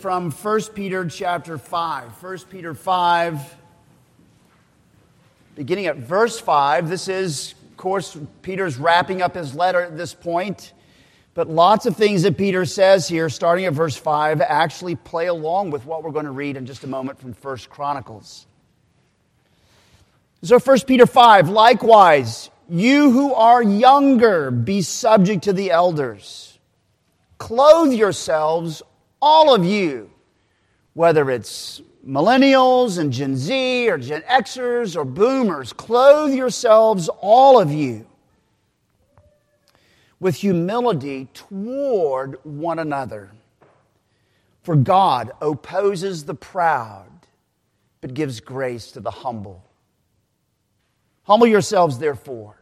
from 1 Peter chapter 5. 1 Peter 5, beginning at verse 5. This is, of course, Peter's wrapping up his letter at this point. But lots of things that Peter says here, starting at verse 5, actually play along with what we're going to read in just a moment from 1 Chronicles. So 1 Peter 5, likewise, you who are younger, be subject to the elders. Clothe yourselves all of you, whether it's millennials and Gen Z or Gen Xers or boomers, clothe yourselves, all of you, with humility toward one another. For God opposes the proud, but gives grace to the humble. Humble yourselves, therefore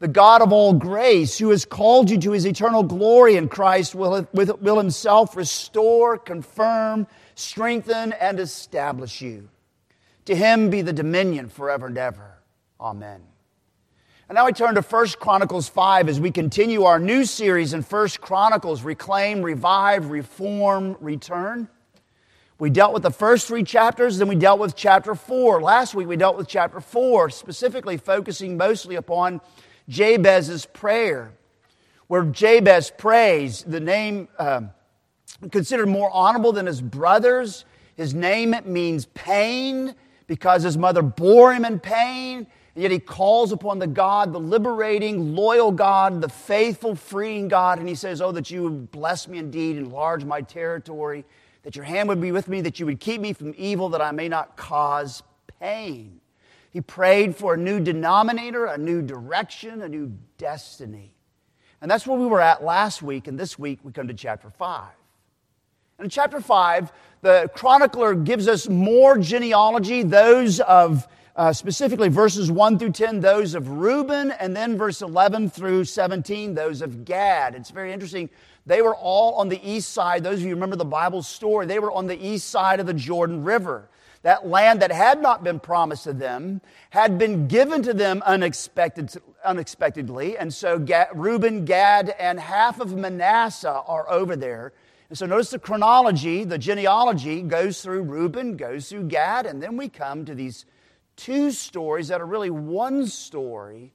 the God of all grace, who has called you to his eternal glory in Christ, will, will himself restore, confirm, strengthen, and establish you. To him be the dominion forever and ever. Amen. And now we turn to 1 Chronicles 5 as we continue our new series in 1 Chronicles Reclaim, Revive, Reform, Return. We dealt with the first three chapters, then we dealt with chapter 4. Last week we dealt with chapter 4, specifically focusing mostly upon Jabez's prayer, where Jabez prays, the name uh, considered more honorable than his brothers. His name means pain because his mother bore him in pain. And yet he calls upon the God, the liberating, loyal God, the faithful, freeing God. And he says, Oh, that you would bless me indeed, enlarge my territory, that your hand would be with me, that you would keep me from evil, that I may not cause pain. He prayed for a new denominator, a new direction, a new destiny. And that's where we were at last week, and this week we come to chapter 5. And in chapter 5, the chronicler gives us more genealogy, those of uh, specifically verses 1 through 10, those of Reuben, and then verse 11 through 17, those of Gad. It's very interesting. They were all on the east side. Those of you remember the Bible story, they were on the east side of the Jordan River. That land that had not been promised to them had been given to them unexpected, unexpectedly. And so Gad, Reuben, Gad, and half of Manasseh are over there. And so notice the chronology, the genealogy goes through Reuben, goes through Gad, and then we come to these two stories that are really one story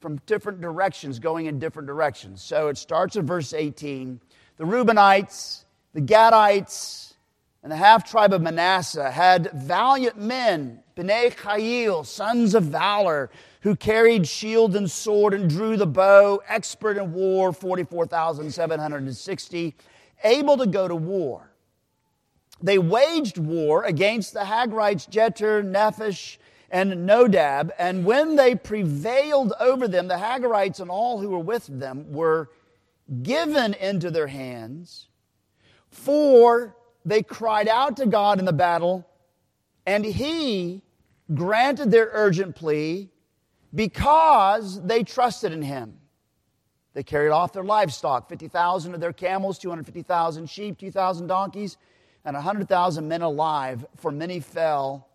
from different directions, going in different directions. So it starts in verse 18. The Reubenites, the Gadites, and the half tribe of Manasseh had valiant men, Bnei Chayil, sons of valor, who carried shield and sword and drew the bow, expert in war, 44,760, able to go to war. They waged war against the Hagrites, Jetur, Nephish, and Nodab, and when they prevailed over them, the Hagarites and all who were with them were given into their hands for they cried out to God in the battle, and He granted their urgent plea because they trusted in Him. They carried off their livestock 50,000 of their camels, 250,000 sheep, 2,000 donkeys, and 100,000 men alive, for many fell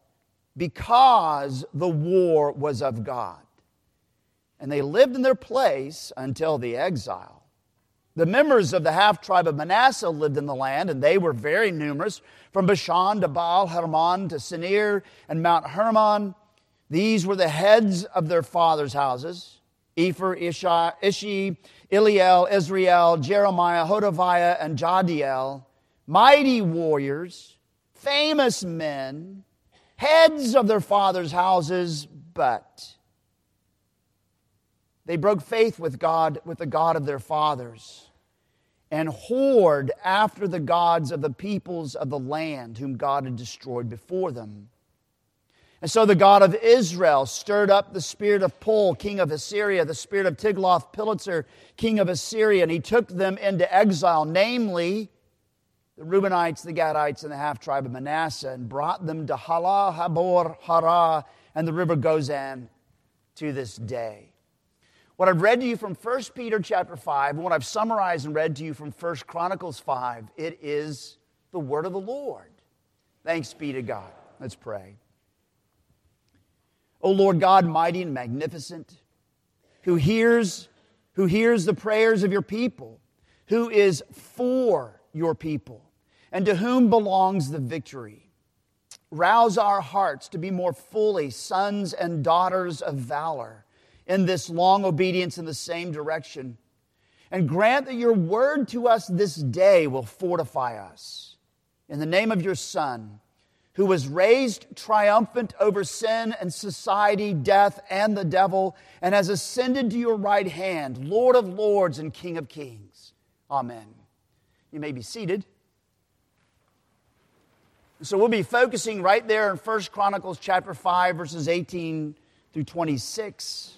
because the war was of God. And they lived in their place until the exile. The members of the half tribe of Manasseh lived in the land, and they were very numerous, from Bashan to Baal Hermon to Senir and Mount Hermon. These were the heads of their fathers' houses Epher, Ishi, Eliel, Azriel, Jeremiah, Hodaviah, and Jahdiel, mighty warriors, famous men, heads of their fathers' houses, but they broke faith with God, with the God of their fathers, and whored after the gods of the peoples of the land whom God had destroyed before them. And so the God of Israel stirred up the spirit of Pul, king of Assyria, the spirit of Tiglath Pileser, king of Assyria, and he took them into exile, namely the Reubenites, the Gadites, and the half tribe of Manasseh, and brought them to Halah, Habor, Hara, and the river Gozan to this day. What I've read to you from 1 Peter chapter 5, and what I've summarized and read to you from 1 Chronicles 5, it is the word of the Lord. Thanks be to God. Let's pray. O Lord God, mighty and magnificent, who hears, who hears the prayers of your people, who is for your people, and to whom belongs the victory. Rouse our hearts to be more fully sons and daughters of valor in this long obedience in the same direction. And grant that your word to us this day will fortify us. In the name of your Son, who was raised triumphant over sin and society, death, and the devil, and has ascended to your right hand, Lord of lords and King of kings. Amen. You may be seated. So we'll be focusing right there in 1 Chronicles chapter 5, verses 18 through 26.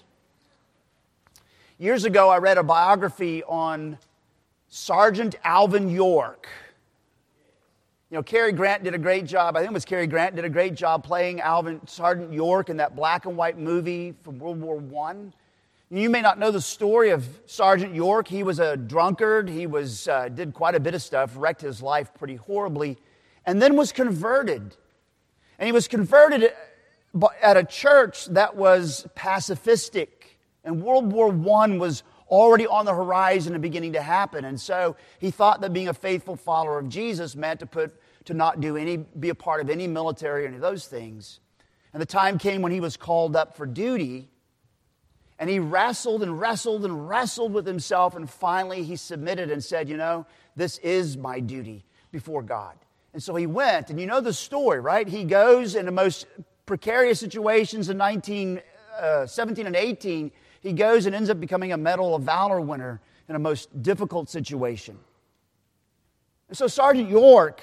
Years ago, I read a biography on Sergeant Alvin York. You know, Cary Grant did a great job. I think it was Cary Grant did a great job playing Alvin Sergeant York in that black and white movie from World War I. You may not know the story of Sergeant York. He was a drunkard. He was, uh, did quite a bit of stuff, wrecked his life pretty horribly, and then was converted. And he was converted at a church that was pacifistic and World War I was already on the horizon and beginning to happen. And so he thought that being a faithful follower of Jesus meant to put to not do any be a part of any military or any of those things. And the time came when he was called up for duty. And he wrestled and wrestled and wrestled with himself. And finally, he submitted and said, You know, this is my duty before God. And so he went. And you know the story, right? He goes in the most precarious situations in 19, uh, 17 and 18 he goes and ends up becoming a Medal of Valor winner in a most difficult situation. And so Sergeant York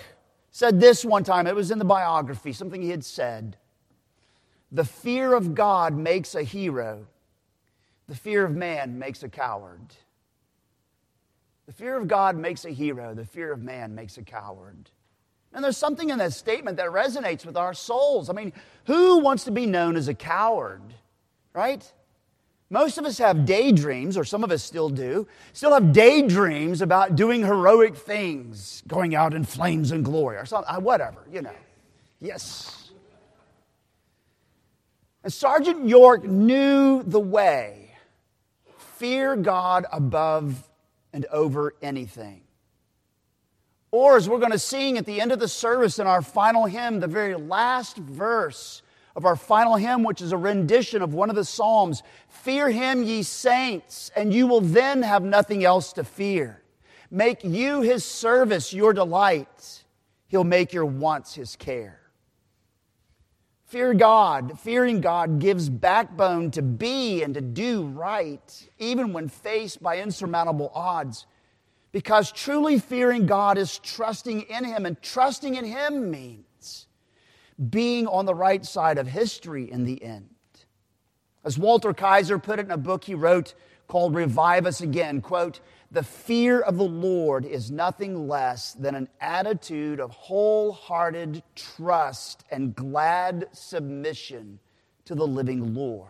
said this one time, it was in the biography, something he had said. The fear of God makes a hero, the fear of man makes a coward. The fear of God makes a hero, the fear of man makes a coward. And there's something in that statement that resonates with our souls. I mean, who wants to be known as a coward, right? Most of us have daydreams, or some of us still do, still have daydreams about doing heroic things, going out in flames and glory, or something, uh, whatever, you know. Yes. And Sergeant York knew the way fear God above and over anything. Or, as we're going to sing at the end of the service in our final hymn, the very last verse of our final hymn, which is a rendition of one of the Psalms Fear him, ye saints, and you will then have nothing else to fear. Make you his service your delight, he'll make your wants his care. Fear God. Fearing God gives backbone to be and to do right, even when faced by insurmountable odds. Because truly fearing God is trusting in Him, and trusting in Him means being on the right side of history in the end. As Walter Kaiser put it in a book he wrote called Revive Us Again, quote, the fear of the Lord is nothing less than an attitude of wholehearted trust and glad submission to the living Lord.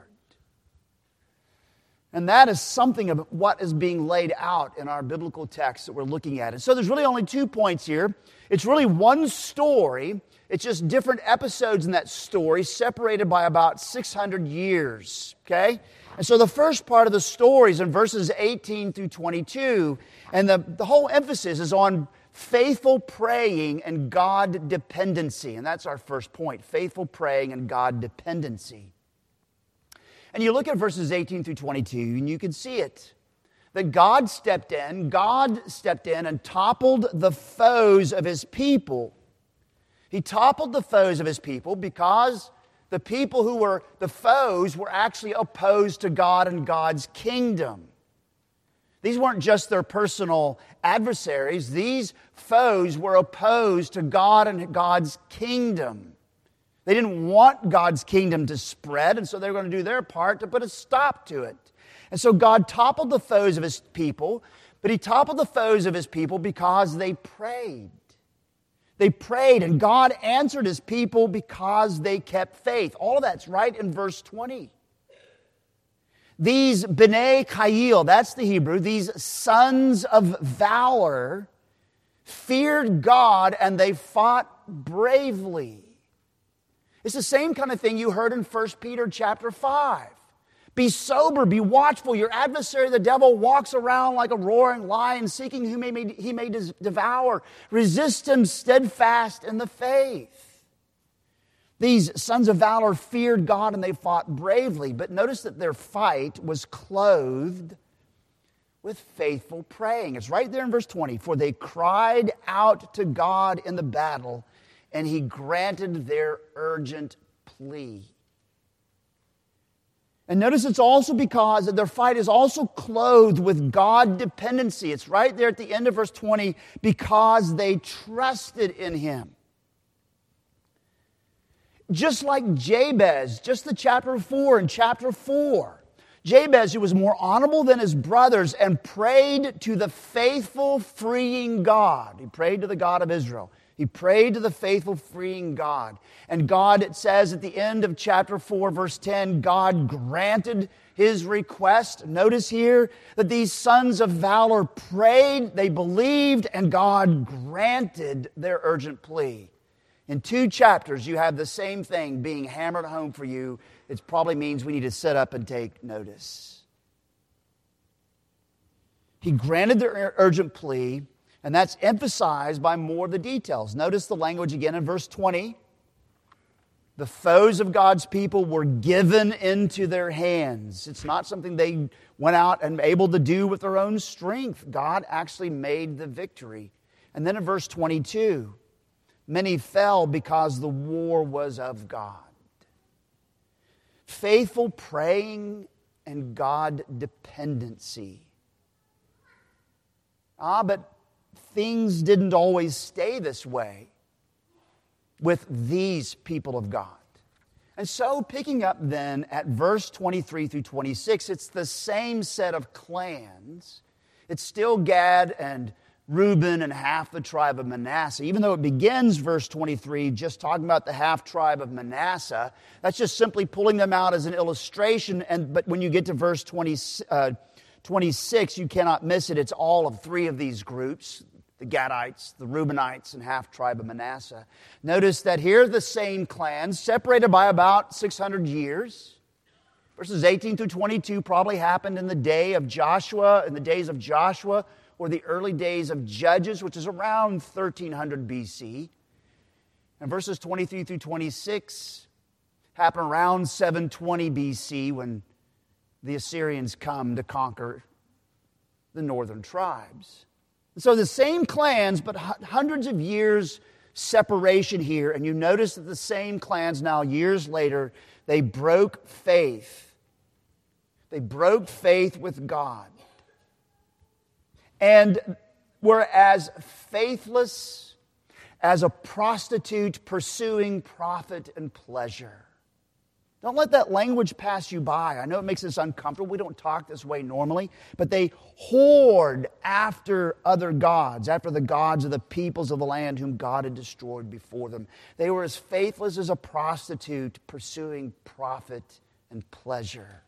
And that is something of what is being laid out in our biblical text that we're looking at. And so there's really only two points here. It's really one story it's just different episodes in that story, separated by about 600 years, okay? And so the first part of the story is in verses 18 through 22, and the, the whole emphasis is on faithful praying and God dependency. And that's our first point faithful praying and God dependency. And you look at verses 18 through 22, and you can see it. That God stepped in, God stepped in and toppled the foes of his people he toppled the foes of his people because the people who were the foes were actually opposed to God and God's kingdom. These weren't just their personal adversaries, these foes were opposed to God and God's kingdom. They didn't want God's kingdom to spread, and so they were going to do their part to put a stop to it. And so God toppled the foes of his people, but he toppled the foes of his people because they prayed. They prayed, and God answered his people because they kept faith. All that's right in verse 20. These B'nai Chayil, that's the Hebrew, these sons of valor, feared God and they fought bravely. It's the same kind of thing you heard in 1 Peter chapter 5. Be sober, be watchful. Your adversary, the devil, walks around like a roaring lion, seeking whom he may, he may devour. Resist him steadfast in the faith. These sons of valor feared God and they fought bravely, but notice that their fight was clothed with faithful praying. It's right there in verse 20. For they cried out to God in the battle, and he granted their urgent plea. And notice it's also because their fight is also clothed with God dependency. It's right there at the end of verse 20 because they trusted in him. Just like Jabez, just the chapter 4 and chapter 4. Jabez, who was more honorable than his brothers and prayed to the faithful, freeing God. He prayed to the God of Israel. He prayed to the faithful, freeing God. And God, it says at the end of chapter 4, verse 10, God granted his request. Notice here that these sons of valor prayed, they believed, and God granted their urgent plea. In two chapters, you have the same thing being hammered home for you. It probably means we need to sit up and take notice. He granted their urgent plea. And that's emphasized by more of the details. Notice the language again in verse 20. The foes of God's people were given into their hands. It's not something they went out and able to do with their own strength. God actually made the victory. And then in verse 22, many fell because the war was of God. Faithful praying and God dependency. Ah, but things didn't always stay this way with these people of God. And so, picking up then at verse 23 through 26, it's the same set of clans. It's still Gad and Reuben and half the tribe of Manasseh. Even though it begins, verse 23, just talking about the half tribe of Manasseh, that's just simply pulling them out as an illustration. And, but when you get to verse 20, uh, 26, you cannot miss it. It's all of three of these groups the Gadites, the Reubenites, and half tribe of Manasseh. Notice that here the same clans, separated by about 600 years. Verses 18 through 22 probably happened in the day of Joshua, in the days of Joshua, or the early days of Judges, which is around 1300 BC. And verses 23 through 26 happen around 720 BC when the Assyrians come to conquer the northern tribes. So the same clans, but hundreds of years separation here. And you notice that the same clans now, years later, they broke faith. They broke faith with God. And were as faithless as a prostitute pursuing profit and pleasure. Don't let that language pass you by. I know it makes us uncomfortable. We don't talk this way normally, but they whored after other gods, after the gods of the peoples of the land whom God had destroyed before them. They were as faithless as a prostitute pursuing profit and pleasure.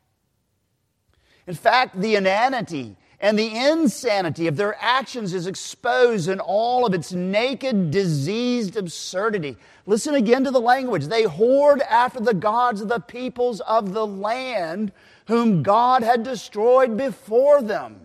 In fact, the inanity and the insanity of their actions is exposed in all of its naked, diseased absurdity. Listen again to the language. They whored after the gods of the peoples of the land whom God had destroyed before them.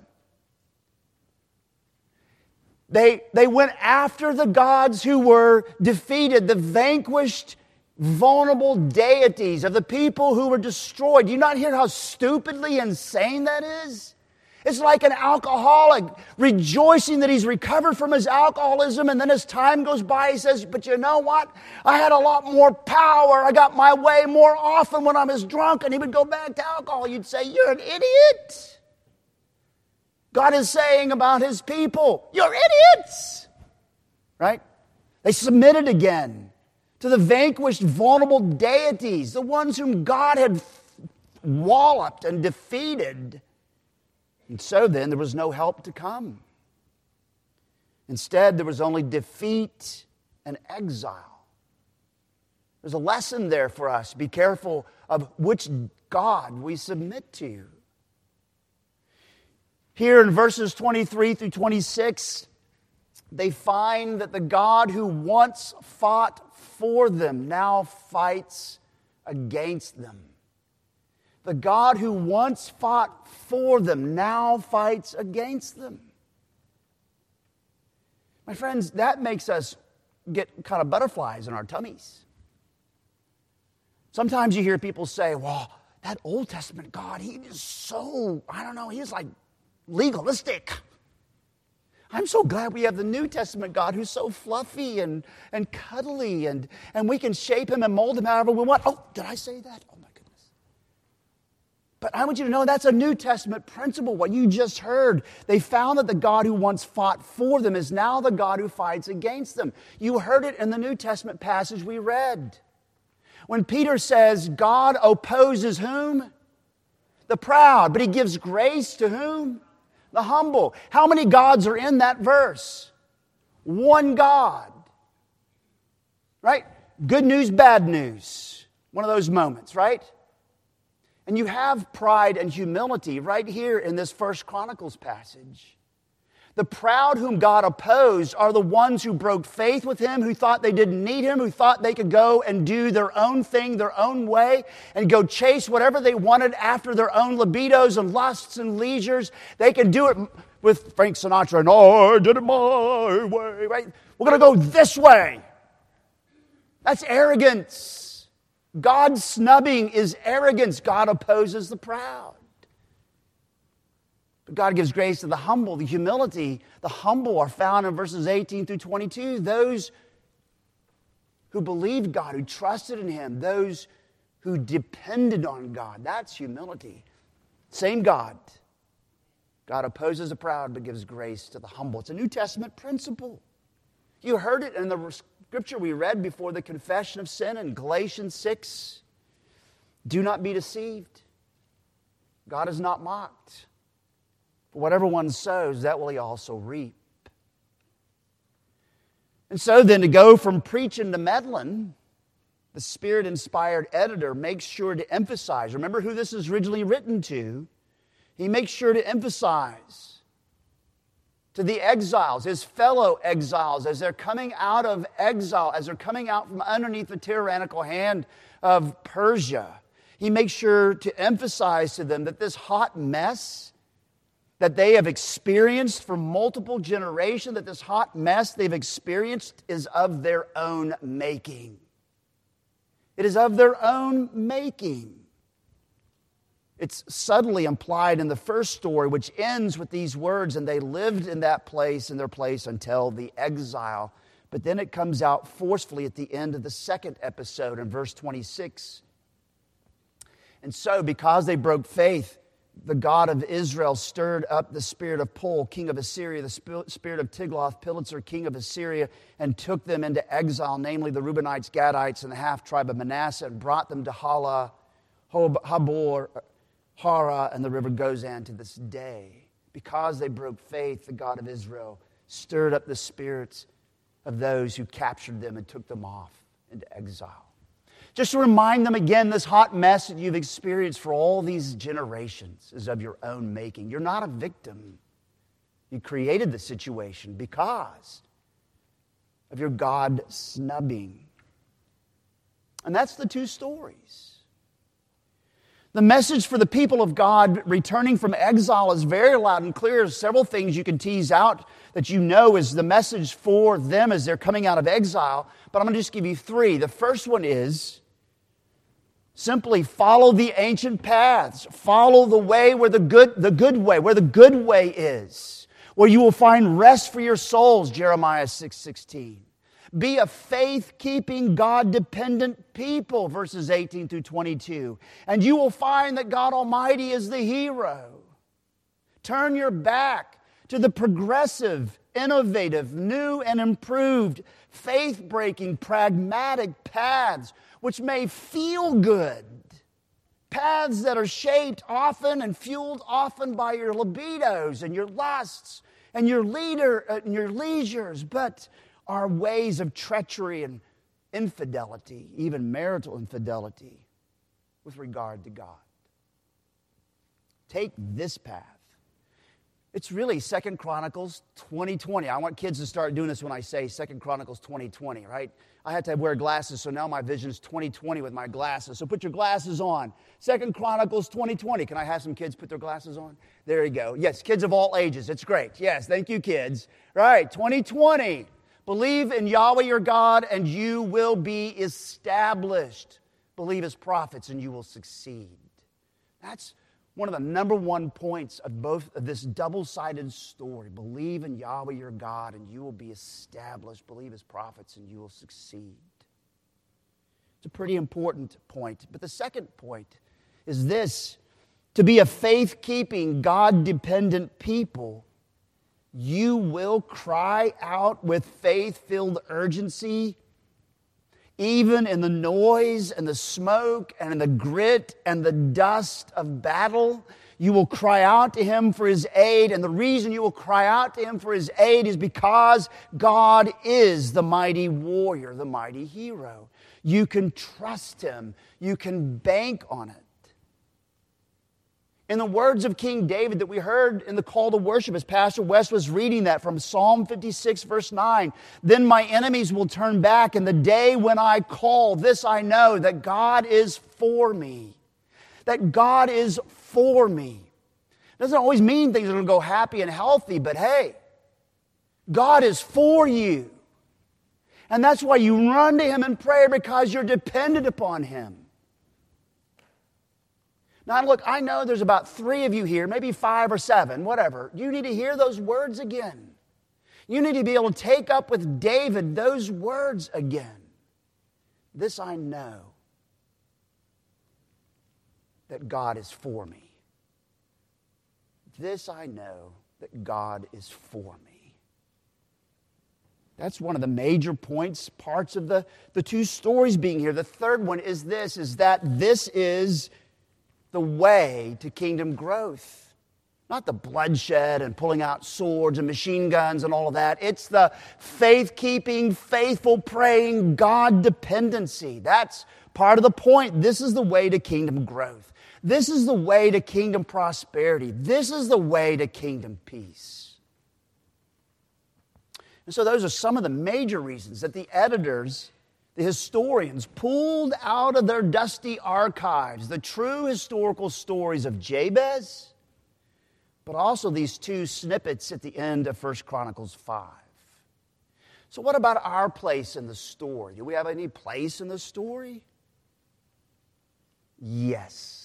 They, they went after the gods who were defeated, the vanquished, vulnerable deities of the people who were destroyed. Do you not hear how stupidly insane that is? It's like an alcoholic rejoicing that he's recovered from his alcoholism, and then as time goes by, he says, But you know what? I had a lot more power. I got my way more often when I was drunk, and he would go back to alcohol. You'd say, You're an idiot. God is saying about his people, You're idiots. Right? They submitted again to the vanquished, vulnerable deities, the ones whom God had walloped and defeated. And so then, there was no help to come. Instead, there was only defeat and exile. There's a lesson there for us. Be careful of which God we submit to. Here in verses 23 through 26, they find that the God who once fought for them now fights against them. The God who once fought for them now fights against them. My friends, that makes us get kind of butterflies in our tummies. Sometimes you hear people say, well, that Old Testament God, he is so, I don't know, he's like legalistic. I'm so glad we have the New Testament God who's so fluffy and, and cuddly, and, and we can shape him and mold him however we want. Oh, did I say that? But I want you to know that's a New Testament principle, what you just heard. They found that the God who once fought for them is now the God who fights against them. You heard it in the New Testament passage we read. When Peter says, God opposes whom? The proud, but he gives grace to whom? the humble. How many gods are in that verse? One God. Right? Good news, bad news. One of those moments, right? And you have pride and humility right here in this First Chronicles passage. The proud whom God opposed are the ones who broke faith with him, who thought they didn't need him, who thought they could go and do their own thing their own way and go chase whatever they wanted after their own libidos and lusts and leisures. They can do it with Frank Sinatra and oh, I did it my way, right? We're going to go this way. That's arrogance. God snubbing is arrogance. God opposes the proud. But God gives grace to the humble, the humility. The humble are found in verses 18 through 22. Those who believed God, who trusted in Him, those who depended on God. That's humility. Same God. God opposes the proud but gives grace to the humble. It's a New Testament principle. You heard it in the scripture we read before the confession of sin in Galatians 6. Do not be deceived. God is not mocked. For whatever one sows, that will he also reap. And so then, to go from preaching to meddling, the spirit inspired editor makes sure to emphasize. Remember who this is originally written to. He makes sure to emphasize to the exiles, his fellow exiles, as they're coming out of exile, as they're coming out from underneath the tyrannical hand of Persia. He makes sure to emphasize to them that this hot mess that they have experienced for multiple generations, that this hot mess they've experienced is of their own making. It is of their own making. It's subtly implied in the first story, which ends with these words, and they lived in that place, in their place, until the exile. But then it comes out forcefully at the end of the second episode in verse 26. And so, because they broke faith, the God of Israel stirred up the spirit of Pul, king of Assyria, the spirit of Tiglath-Pileser, king of Assyria, and took them into exile, namely the Reubenites, Gadites, and the half tribe of Manasseh, and brought them to Halah, Habor, Hara, and the river Gozan to this day. Because they broke faith, the God of Israel stirred up the spirits of those who captured them and took them off into exile. Just to remind them again, this hot mess that you've experienced for all these generations is of your own making. You're not a victim. You created the situation because of your God snubbing. And that's the two stories. The message for the people of God returning from exile is very loud and clear. There's several things you can tease out that you know is the message for them as they're coming out of exile, but I'm going to just give you three. The first one is Simply follow the ancient paths. Follow the way where the good, the good way, where the good way is, where you will find rest for your souls, Jeremiah 6 16. Be a faith keeping, God dependent people, verses 18 through 22. And you will find that God Almighty is the hero. Turn your back to the progressive, innovative, new, and improved, faith breaking, pragmatic paths which may feel good. Paths that are shaped often and fueled often by your libidos and your lusts and your leader uh, and your leisures, but our ways of treachery and infidelity, even marital infidelity, with regard to God. Take this path. It's really Second Chronicles 2020. I want kids to start doing this when I say Second Chronicles 2020, right? I had to wear glasses, so now my vision is 2020 with my glasses. So put your glasses on. Second Chronicles 2020. Can I have some kids put their glasses on? There you go. Yes, kids of all ages. It's great. Yes, thank you, kids. Right, 2020. Believe in Yahweh your God, and you will be established. Believe his prophets, and you will succeed. That's one of the number one points of both of this double-sided story. Believe in yahweh your god and you will be established. Believe his prophets and you will succeed. It's a pretty important point. But the second point is this. To be a faith-keeping god-dependent people you will cry out with faith-filled urgency even in the noise and the smoke and the grit and the dust of battle, you will cry out to him for his aid. And the reason you will cry out to him for his aid is because God is the mighty warrior, the mighty hero. You can trust him, you can bank on it. In the words of King David that we heard in the call to worship, as Pastor West was reading that from Psalm 56, verse 9, then my enemies will turn back, and the day when I call, this I know, that God is for me. That God is for me. Doesn't always mean things are going to go happy and healthy, but hey, God is for you. And that's why you run to Him in prayer because you're dependent upon Him. Now, look, I know there's about three of you here, maybe five or seven, whatever. You need to hear those words again. You need to be able to take up with David those words again. This I know that God is for me. This I know that God is for me. That's one of the major points, parts of the, the two stories being here. The third one is this is that this is the way to kingdom growth. Not the bloodshed and pulling out swords and machine guns and all of that. It's the faith keeping, faithful praying, God dependency. That's part of the point. This is the way to kingdom growth. This is the way to kingdom prosperity. This is the way to kingdom peace. And so, those are some of the major reasons that the editors the historians pulled out of their dusty archives the true historical stories of Jabez, but also these two snippets at the end of 1 Chronicles 5. So, what about our place in the story? Do we have any place in the story? Yes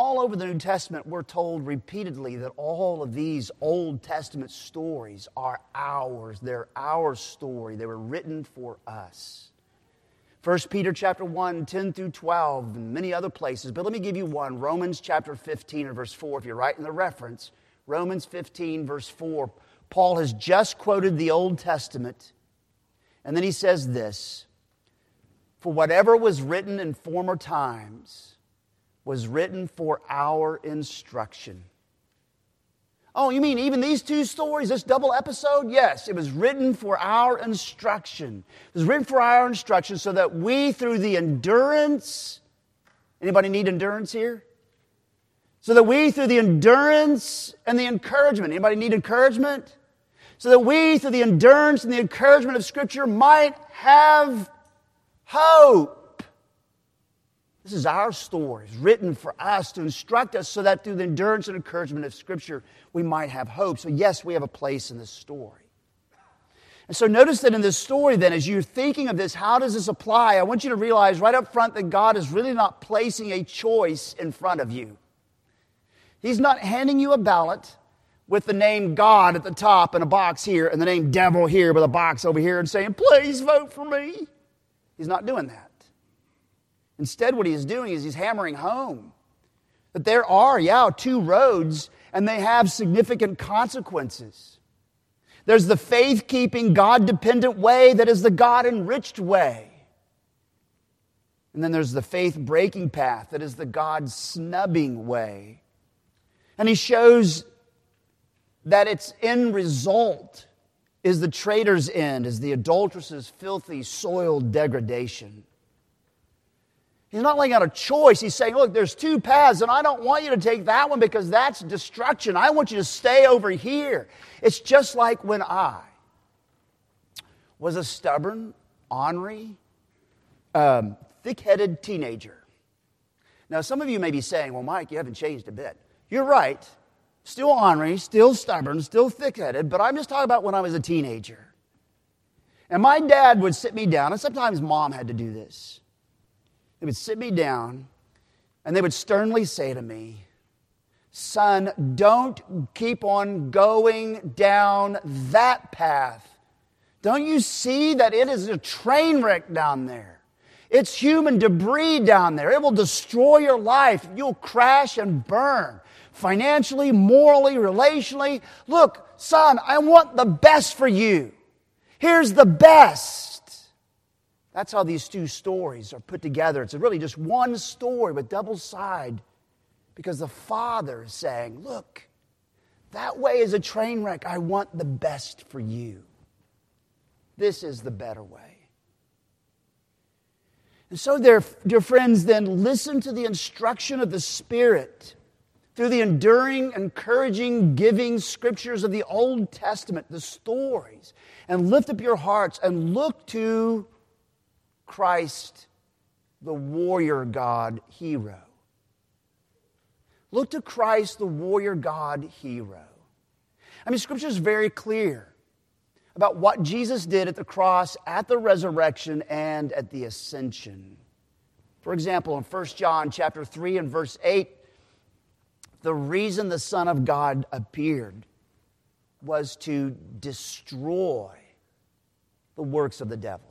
all over the New Testament, we're told repeatedly that all of these Old Testament stories are ours. They're our story. They were written for us. 1 Peter chapter 1, 10 through 12, and many other places. But let me give you one. Romans chapter 15 and verse 4, if you're writing the reference. Romans 15, verse 4. Paul has just quoted the Old Testament, and then he says this For whatever was written in former times, was written for our instruction. Oh, you mean even these two stories, this double episode? Yes, it was written for our instruction. It was written for our instruction so that we, through the endurance, anybody need endurance here? So that we, through the endurance and the encouragement, anybody need encouragement? So that we, through the endurance and the encouragement of Scripture, might have hope. This is our story, it's written for us to instruct us so that through the endurance and encouragement of Scripture, we might have hope. So, yes, we have a place in this story. And so, notice that in this story, then, as you're thinking of this, how does this apply? I want you to realize right up front that God is really not placing a choice in front of you. He's not handing you a ballot with the name God at the top and a box here, and the name devil here with a box over here, and saying, Please vote for me. He's not doing that. Instead, what he is doing is he's hammering home that there are, yeah, two roads and they have significant consequences. There's the faith keeping, God dependent way that is the God enriched way. And then there's the faith breaking path that is the God snubbing way. And he shows that its end result is the traitor's end, is the adulteress's filthy, soiled degradation. He's not laying out a choice. He's saying, Look, there's two paths, and I don't want you to take that one because that's destruction. I want you to stay over here. It's just like when I was a stubborn, ornery, um, thick headed teenager. Now, some of you may be saying, Well, Mike, you haven't changed a bit. You're right. Still ornery, still stubborn, still thick headed, but I'm just talking about when I was a teenager. And my dad would sit me down, and sometimes mom had to do this. They would sit me down and they would sternly say to me, Son, don't keep on going down that path. Don't you see that it is a train wreck down there? It's human debris down there. It will destroy your life. You'll crash and burn financially, morally, relationally. Look, son, I want the best for you. Here's the best. That's how these two stories are put together. It's really just one story with double side because the father is saying, Look, that way is a train wreck. I want the best for you. This is the better way. And so, dear, dear friends, then listen to the instruction of the Spirit through the enduring, encouraging, giving scriptures of the Old Testament, the stories, and lift up your hearts and look to Christ, the warrior God hero. Look to Christ, the warrior God hero. I mean, Scripture is very clear about what Jesus did at the cross, at the resurrection, and at the ascension. For example, in 1 John chapter 3 and verse 8, the reason the Son of God appeared was to destroy the works of the devil.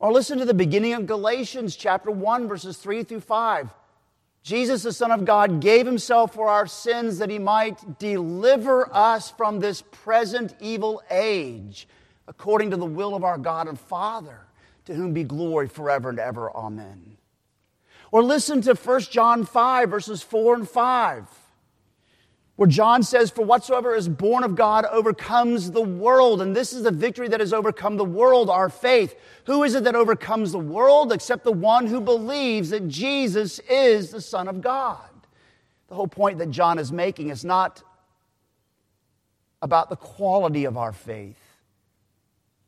Or listen to the beginning of Galatians chapter 1, verses 3 through 5. Jesus, the Son of God, gave himself for our sins that he might deliver us from this present evil age, according to the will of our God and Father, to whom be glory forever and ever. Amen. Or listen to 1 John 5, verses 4 and 5 where John says, For whatsoever is born of God overcomes the world. And this is the victory that has overcome the world, our faith. Who is it that overcomes the world except the one who believes that Jesus is the Son of God? The whole point that John is making is not about the quality of our faith,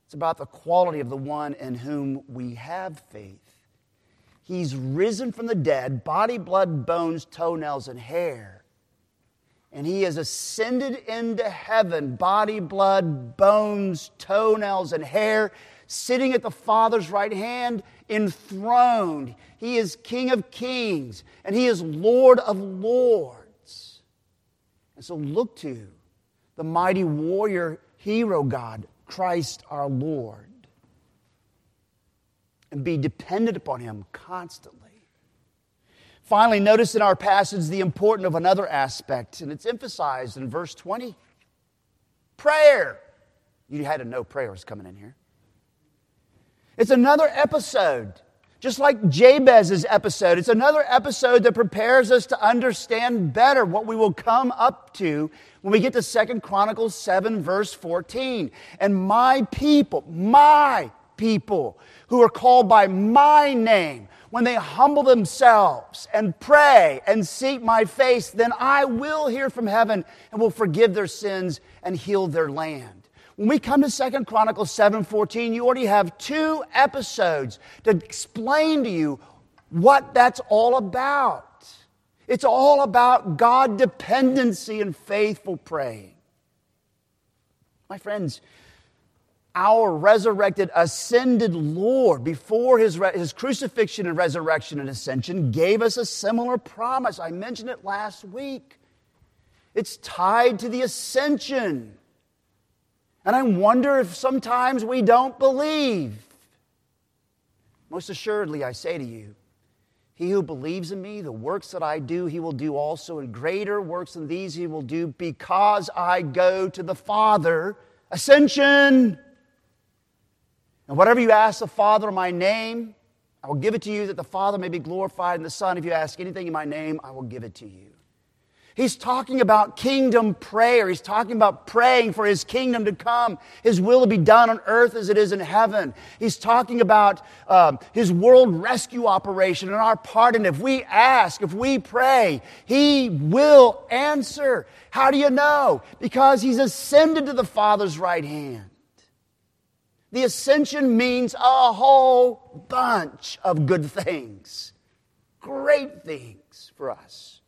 it's about the quality of the one in whom we have faith. He's risen from the dead, body, blood, bones, toenails, and hair and he has ascended into heaven, body, blood, bones, toenails, and hair, sitting at the Father's right hand, enthroned. He is King of kings, and he is Lord of lords. And so look to the mighty warrior hero God, Christ our Lord, and be dependent upon him constantly. Finally, notice in our passage the importance of another aspect, and it's emphasized in verse 20 prayer. You had to know prayer was coming in here. It's another episode, just like Jabez's episode. It's another episode that prepares us to understand better what we will come up to when we get to Second Chronicles 7, verse 14. And my people, my people, who are called by my name, when they humble themselves and pray and seek my face, then I will hear from heaven and will forgive their sins and heal their land. When we come to Second Chronicles 7:14, you already have two episodes to explain to you what that's all about. It's all about God dependency and faithful praying. My friends, our resurrected, ascended Lord, before his, his crucifixion and resurrection and ascension, gave us a similar promise. I mentioned it last week. It's tied to the ascension. And I wonder if sometimes we don't believe. Most assuredly, I say to you, he who believes in me, the works that I do, he will do also, and greater works than these he will do because I go to the Father. Ascension! And whatever you ask the Father in my name, I will give it to you that the Father may be glorified in the Son. If you ask anything in my name, I will give it to you. He's talking about kingdom prayer. He's talking about praying for his kingdom to come, his will to be done on earth as it is in heaven. He's talking about um, his world rescue operation and our part it. If we ask, if we pray, he will answer. How do you know? Because he's ascended to the Father's right hand. The ascension means a whole bunch of good things, great things for us.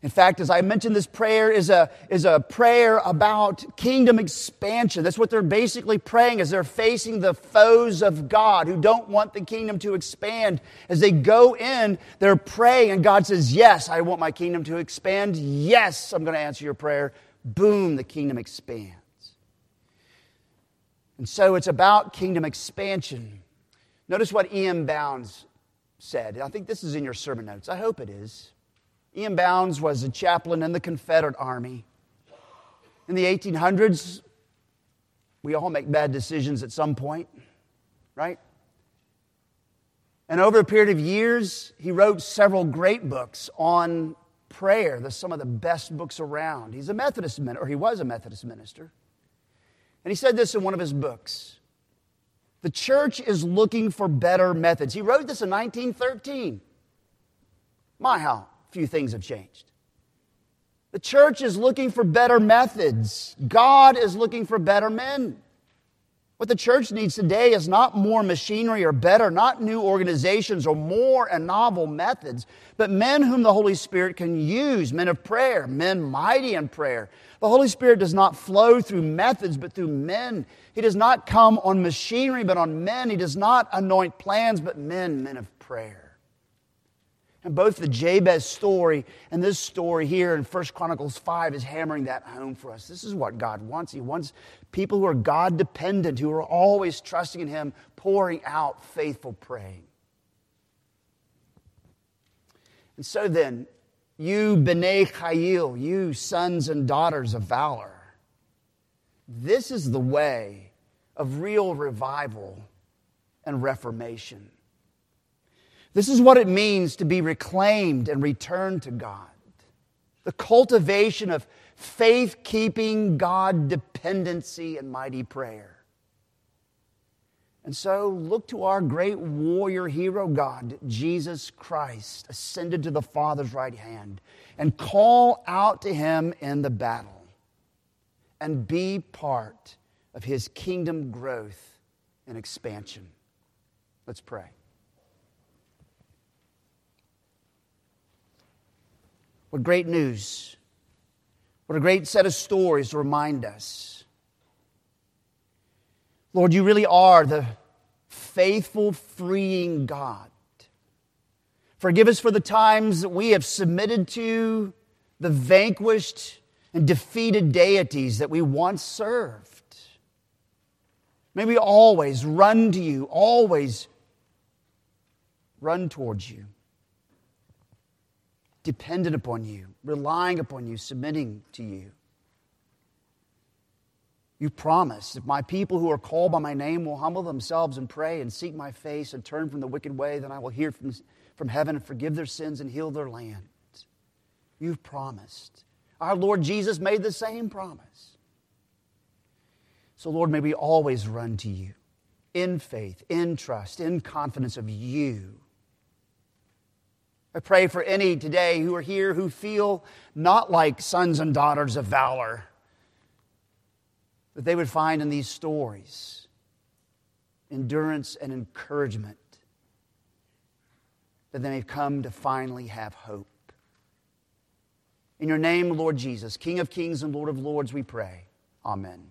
In fact, as I mentioned, this prayer is a, is a prayer about kingdom expansion. That's what they're basically praying as they're facing the foes of God who don't want the kingdom to expand. As they go in, they're praying, and God says, Yes, I want my kingdom to expand. Yes, I'm going to answer your prayer. Boom, the kingdom expands. And so it's about kingdom expansion. Notice what E.M. Bounds said. I think this is in your sermon notes. I hope it is. E.M. Bounds was a chaplain in the Confederate Army. In the 1800s, we all make bad decisions at some point, right? And over a period of years, he wrote several great books on prayer. They're some of the best books around. He's a Methodist minister, or he was a Methodist minister. And he said this in one of his books. The church is looking for better methods. He wrote this in 1913. My, how few things have changed. The church is looking for better methods. God is looking for better men. What the church needs today is not more machinery or better, not new organizations or more and novel methods, but men whom the Holy Spirit can use, men of prayer, men mighty in prayer. The Holy Spirit does not flow through methods, but through men. He does not come on machinery, but on men. He does not anoint plans, but men, men of prayer. And both the Jabez story and this story here in 1 Chronicles 5 is hammering that home for us. This is what God wants. He wants people who are God dependent, who are always trusting in Him, pouring out faithful praying. And so then, you B'nai Chayil, you sons and daughters of valor, this is the way of real revival and reformation. This is what it means to be reclaimed and returned to God. The cultivation of faith keeping, God dependency, and mighty prayer. And so look to our great warrior hero God, Jesus Christ, ascended to the Father's right hand, and call out to him in the battle and be part of his kingdom growth and expansion. Let's pray. What great news. What a great set of stories to remind us. Lord, you really are the faithful, freeing God. Forgive us for the times that we have submitted to the vanquished and defeated deities that we once served. May we always run to you, always run towards you dependent upon you, relying upon you, submitting to you. You promised, if my people who are called by my name will humble themselves and pray and seek my face and turn from the wicked way, then I will hear from, from heaven and forgive their sins and heal their land. You've promised. Our Lord Jesus made the same promise. So, Lord, may we always run to you in faith, in trust, in confidence of you I pray for any today who are here who feel not like sons and daughters of valor, that they would find in these stories endurance and encouragement, that they may come to finally have hope. In your name, Lord Jesus, King of kings and Lord of lords, we pray. Amen.